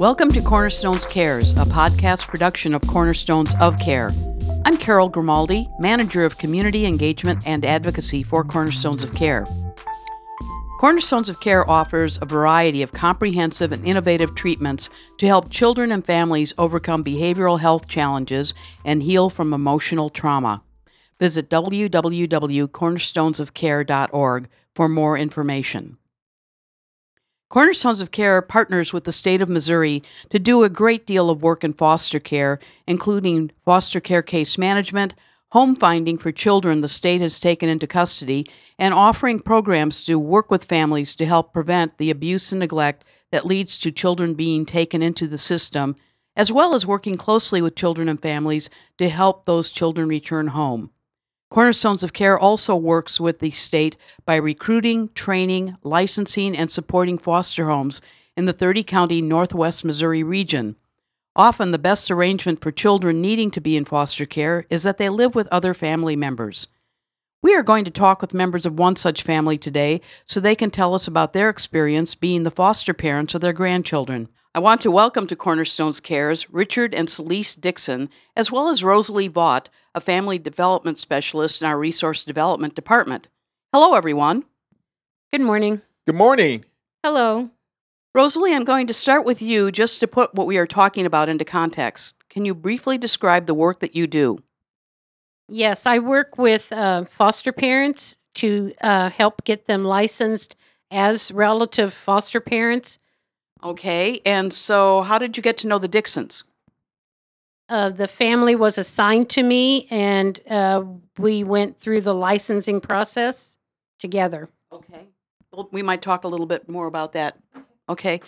Welcome to Cornerstones Cares, a podcast production of Cornerstones of Care. I'm Carol Grimaldi, Manager of Community Engagement and Advocacy for Cornerstones of Care. Cornerstones of Care offers a variety of comprehensive and innovative treatments to help children and families overcome behavioral health challenges and heal from emotional trauma. Visit www.cornerstonesofcare.org for more information. Cornerstones of Care partners with the state of Missouri to do a great deal of work in foster care, including foster care case management, home finding for children the state has taken into custody, and offering programs to work with families to help prevent the abuse and neglect that leads to children being taken into the system, as well as working closely with children and families to help those children return home. Cornerstones of Care also works with the state by recruiting, training, licensing, and supporting foster homes in the 30 county Northwest Missouri region. Often, the best arrangement for children needing to be in foster care is that they live with other family members. We are going to talk with members of one such family today so they can tell us about their experience being the foster parents of their grandchildren. I want to welcome to Cornerstones Cares Richard and Saleese Dixson, as well as Rosalie Vaught, a family development specialist in our resource development department. Hello, everyone. Good morning. Good morning. Hello. Rosalie, I'm going to start with you just to put what we are talking about into context. Can you briefly describe the work that you do? Yes, I work with uh, foster parents to uh, help get them licensed as relative foster parents. Okay, and so how did you get to know the Dixsons? Uh, the family was assigned to me, and uh, we went through the licensing process together. Okay. Well, we might talk a little bit more about that. Okay.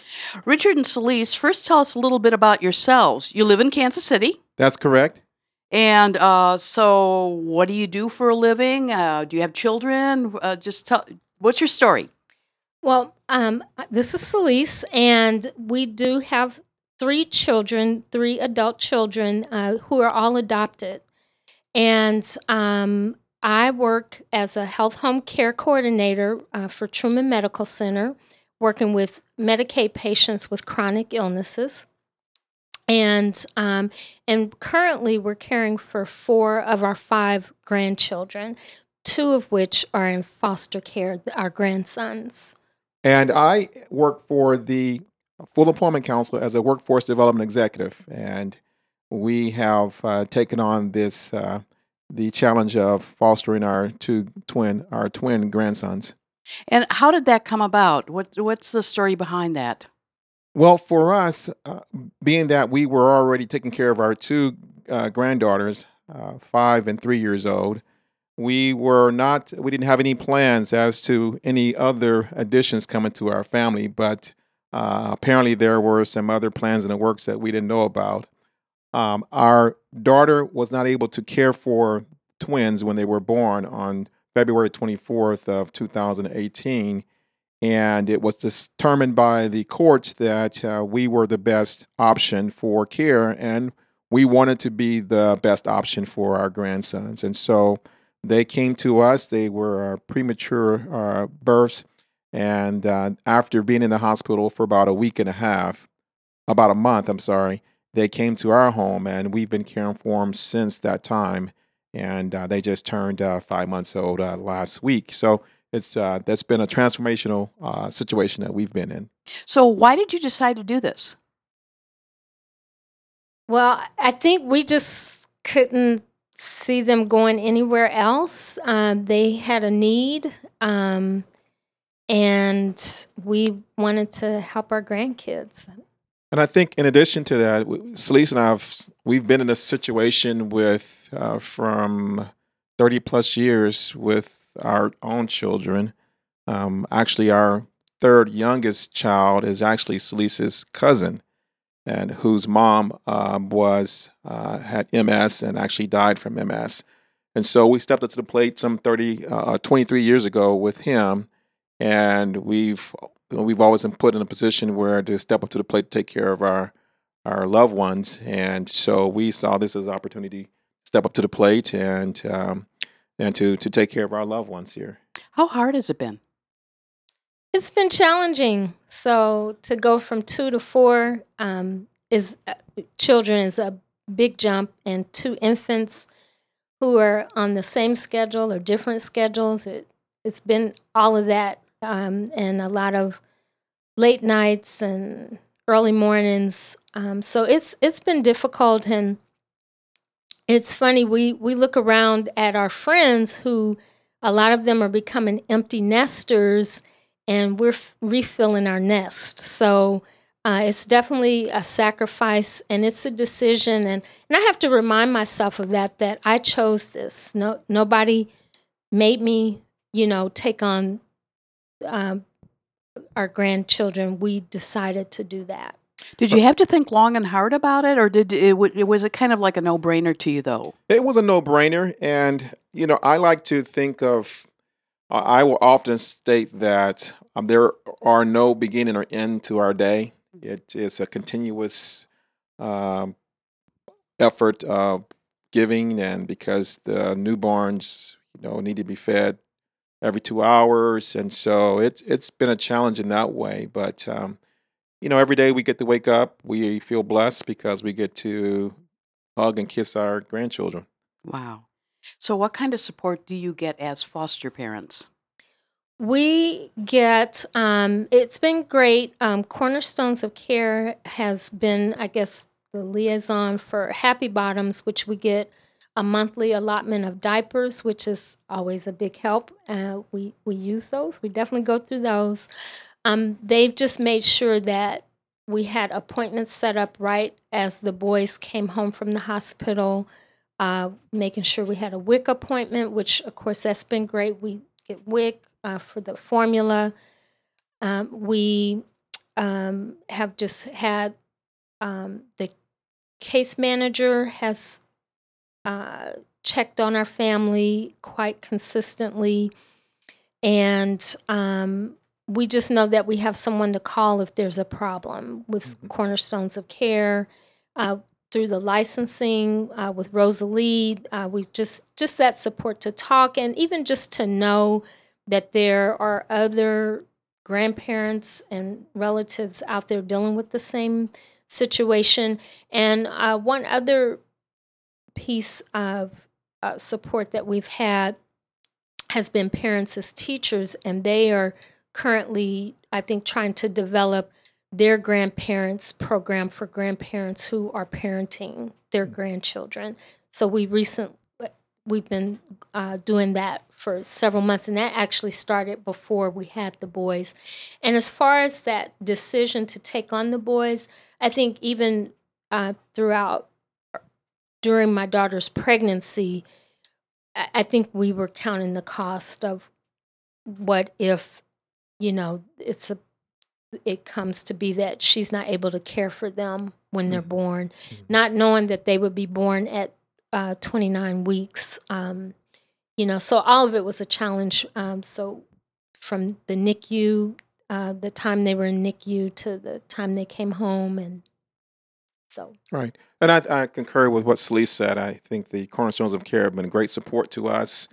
Richard and Saleese, first tell us a little bit about yourselves. You live in Kansas City. That's correct. And uh, so, what do you do for a living? Uh, do you have children? Uh, just tell, what's your story? Well, um, this is Saleese, and we do have three children, three adult children uh, who are all adopted. And um, I work as a health home care coordinator uh, for Truman Medical Center, working with Medicaid patients with chronic illnesses. And um, and currently, we're caring for four of our five grandchildren, two of which are in foster care, our grandsons. And I work for the Full Employment Council as a workforce development executive, and we have uh, taken on this uh, the challenge of fostering our two twin our twin grandsons. And how did that come about? What what's the story behind that? Well, for us, uh, being that we were already taking care of our two uh, granddaughters, uh, five and three years old, we were not we didn't have any plans as to any other additions coming to our family but uh, apparently there were some other plans in the works that we didn't know about. Um, our daughter was not able to care for twins when they were born on february 24th of 2018 and it was determined by the courts that uh, we were the best option for care and we wanted to be the best option for our grandsons. And so they came to us. They were uh, premature uh, births. And uh, after being in the hospital for about a week and a half, about a month, I'm sorry, they came to our home and we've been caring for them since that time. And uh, they just turned uh, five months old uh, last week. So it's that's been a transformational situation that we've been in. So, why did you decide to do this? Well, I think we just couldn't see them going anywhere else. Um, they had a need, um, and we wanted to help our grandkids. And I think, in addition to that, Saleese and I have we've been in a situation with uh, from thirty plus years with our own children. Um, actually, our third youngest child is actually Saleese's cousin and whose mom um, was uh, had MS and actually died from MS. And so we stepped up to the plate some 30, uh, 23 years ago with him, and we've we've always been put in a position where to step up to the plate to take care of our our loved ones. And so we saw this as an opportunity to step up to the plate and um, and to to take care of our loved ones here. How hard has it been? It's been challenging. So to go from two to four um, is uh, children is a big jump, and two infants who are on the same schedule or different schedules. It, it's been all of that, um, and a lot of late nights and early mornings. Um, so it's it's been difficult, and it's funny. We we look around at our friends who a lot of them are becoming empty nesters and we're f- refilling our nest. So uh, it's definitely a sacrifice and it's a decision. And, and I have to remind myself of that, that I chose this. No, nobody made me, you know, take on um, our grandchildren. We decided to do that. Did you have to think long and hard about it, or did it, w- was it kind of like a no brainer to you though? It was a no brainer. And, you know, I like to think of, I will often state that um, there are no beginning or end to our day. It is a continuous um, effort of giving, and because the newborns, you know, need to be fed every two hours, and so it's it's been a challenge in that way. But um, you know, every day we get to wake up, we feel blessed because we get to hug and kiss our grandchildren. Wow. So, what kind of support do you get as foster parents? We get, um, it's been great. Um, Cornerstones of Care has been, I guess, the liaison for Happy Bottoms, which we get a monthly allotment of diapers, which is always a big help. Uh, we, we use those, we definitely go through those. Um, they've just made sure that we had appointments set up right as the boys came home from the hospital, uh, making sure we had a WIC appointment, which, of course, that's been great. We get WIC uh, for the formula. Um, we um, have just had um, the case manager has uh, checked on our family quite consistently, and um, we just know that we have someone to call if there's a problem with Mhm. Cornerstones of Care. Uh, through the licensing uh, with Rosalie, uh, we just just that support to talk and even just to know that there are other grandparents and relatives out there dealing with the same situation. And uh, one other piece of uh, support that we've had has been parents as teachers, and they are currently, I think, trying to develop their grandparents program for grandparents who are parenting their grandchildren. So we recent we've been uh, doing that for several months, and that actually started before we had the boys. And as far as that decision to take on the boys, I think even uh, throughout during my daughter's pregnancy, I I think we were counting the cost of what if, you know, it's a it comes to be that she's not able to care for them when they're born, not knowing that they would be born at uh, 29 weeks. Um, you know, so all of it was a challenge. Um, so from the NICU, uh, the time they were in NICU to the time they came home, and so Right. And I, I concur with what Saleese said. I think the Cornerstones of Care have been a great support to us.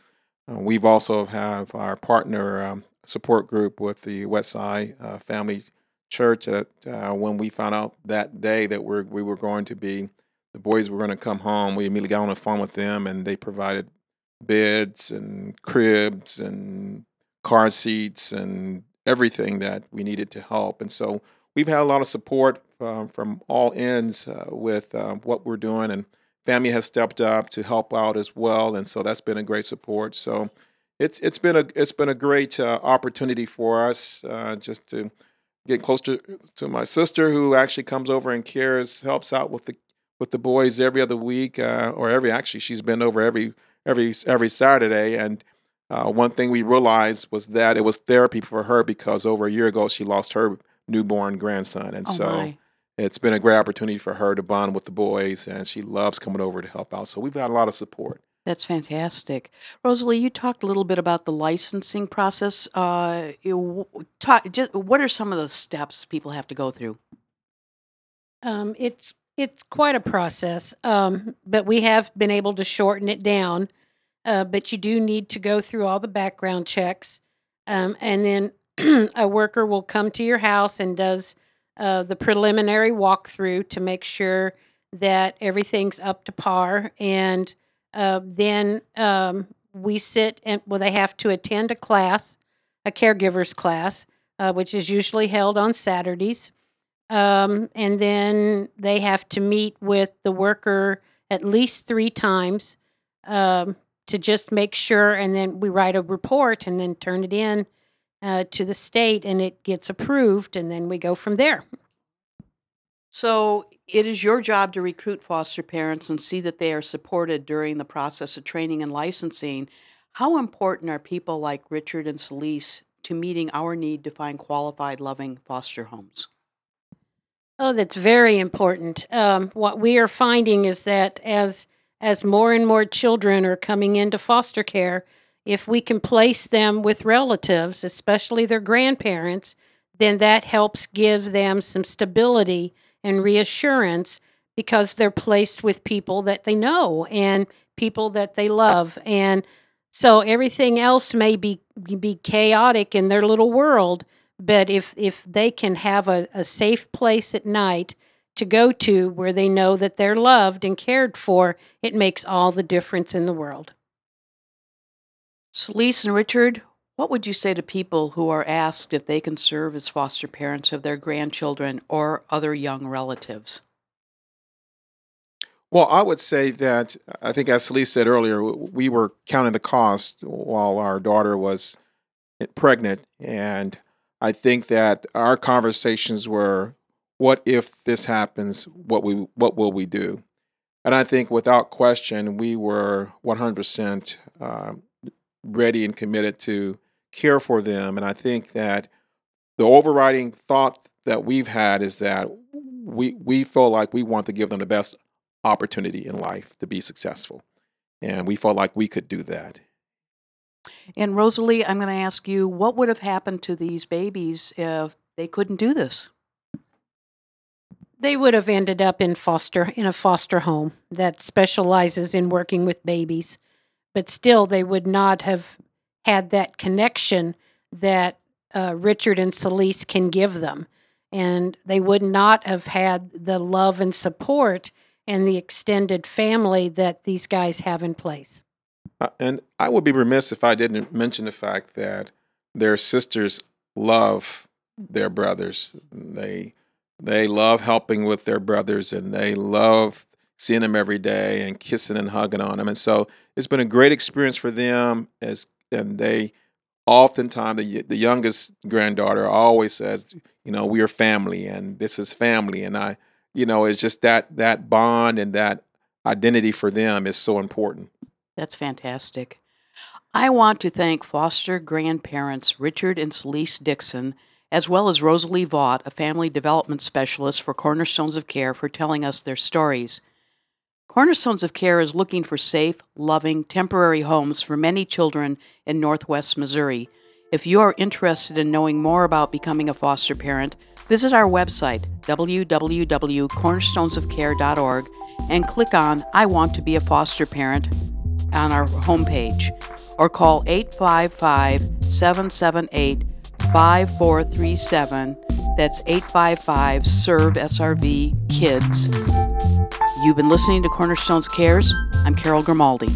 Uh, we've also have our partner um, support group with the Westside uh, Family Church. That uh, when we found out that day that we're, we were going to be, the boys were going to come home, we immediately got on the phone with them and they provided beds and cribs and car seats and everything that we needed to help. And so we've had a lot of support um, from all ends uh, with uh, what we're doing, and family has stepped up to help out as well, and so that's been a great support. So it's it's been a it's been a great uh, opportunity for us uh, just to get close to, to my sister, who actually comes over and cares, helps out with the with the boys every other week, uh, or every actually she's been over every every every Saturday, and. Uh, one thing we realized was that it was therapy for her because over a year ago she lost her newborn grandson, and Oh so my. it's been a great opportunity for her to bond with the boys, and she loves coming over to help out. So we've got a lot of support. That's fantastic. Rosalie, you talked a little bit about the licensing process. Uh, you, talk, just, what are some of the steps people have to go through? Um, it's it's quite a process, um, but we have been able to shorten it down. Uh, but you do need to go through all the background checks, um, and then a worker will come to your house and does uh, the preliminary walkthrough to make sure that everything's up to par. And uh, then um, we sit and, well, they have to attend a class, a caregiver's class, uh, which is usually held on Saturdays. Um, and then they have to meet with the worker at least three times um, to just make sure. And then we write a report and then turn it in uh, to the state and it gets approved. And then we go from there. So it is your job to recruit foster parents and see that they are supported during the process of training and licensing. How important are people like Richard and Saleese to meeting our need to find qualified, loving foster homes? Oh, that's very important. Um, what we are finding is that as as more and more children are coming into foster care, if we can place them with relatives, especially their grandparents, then that helps give them some stability and reassurance because they're placed with people that they know and people that they love. And so everything else may be be chaotic in their little world, but if if they can have a, a safe place at night to go to where they know that they're loved and cared for, it makes all the difference in the world. Saleese and Richard, what would you say to people who are asked if they can serve as foster parents of their grandchildren or other young relatives? Well, I would say that I think, as Saleese said earlier, we were counting the cost while our daughter was pregnant, and I think that our conversations were, "What if this happens? What we what will we do?" And I think, without question, we were 100% uh, ready and committed to care for them. And I think that the overriding thought that we've had is that we we feel like we want to give them the best opportunity in life to be successful, and we felt like we could do that. And Rosalie, I'm going to ask you, what would have happened to these babies if they couldn't do this? They would have ended up in foster in a foster home that specializes in working with babies, but still they would not have had that connection that uh, Richard and Saleese can give them. And they would not have had the love and support and the extended family that these guys have in place. Uh, and I would be remiss if I didn't mention the fact that their sisters love their brothers. They they love helping with their brothers and they love seeing them every day and kissing and hugging on them. And so it's been a great experience for them as and they oftentimes the the youngest granddaughter always says, you know, we are family and this is family and I you know, it's just that that bond and that identity for them is so important. That's fantastic. I want to thank foster grandparents Richard and Saleese Dixson, as well as Rosalie Vaught, a family development specialist for Cornerstones of Care, for telling us their stories. Cornerstones of Care is looking for safe, loving, temporary homes for many children in Northwest Missouri. If you are interested in knowing more about becoming a foster parent, visit our website, www.cornerstonesofcare.org, and click on I Want to Be a Foster Parent on our homepage, or call 855 778 5437. That's 855 SERVE SRV KIDS. You've been listening to Cornerstones Cares. I'm Carol Grimaldi.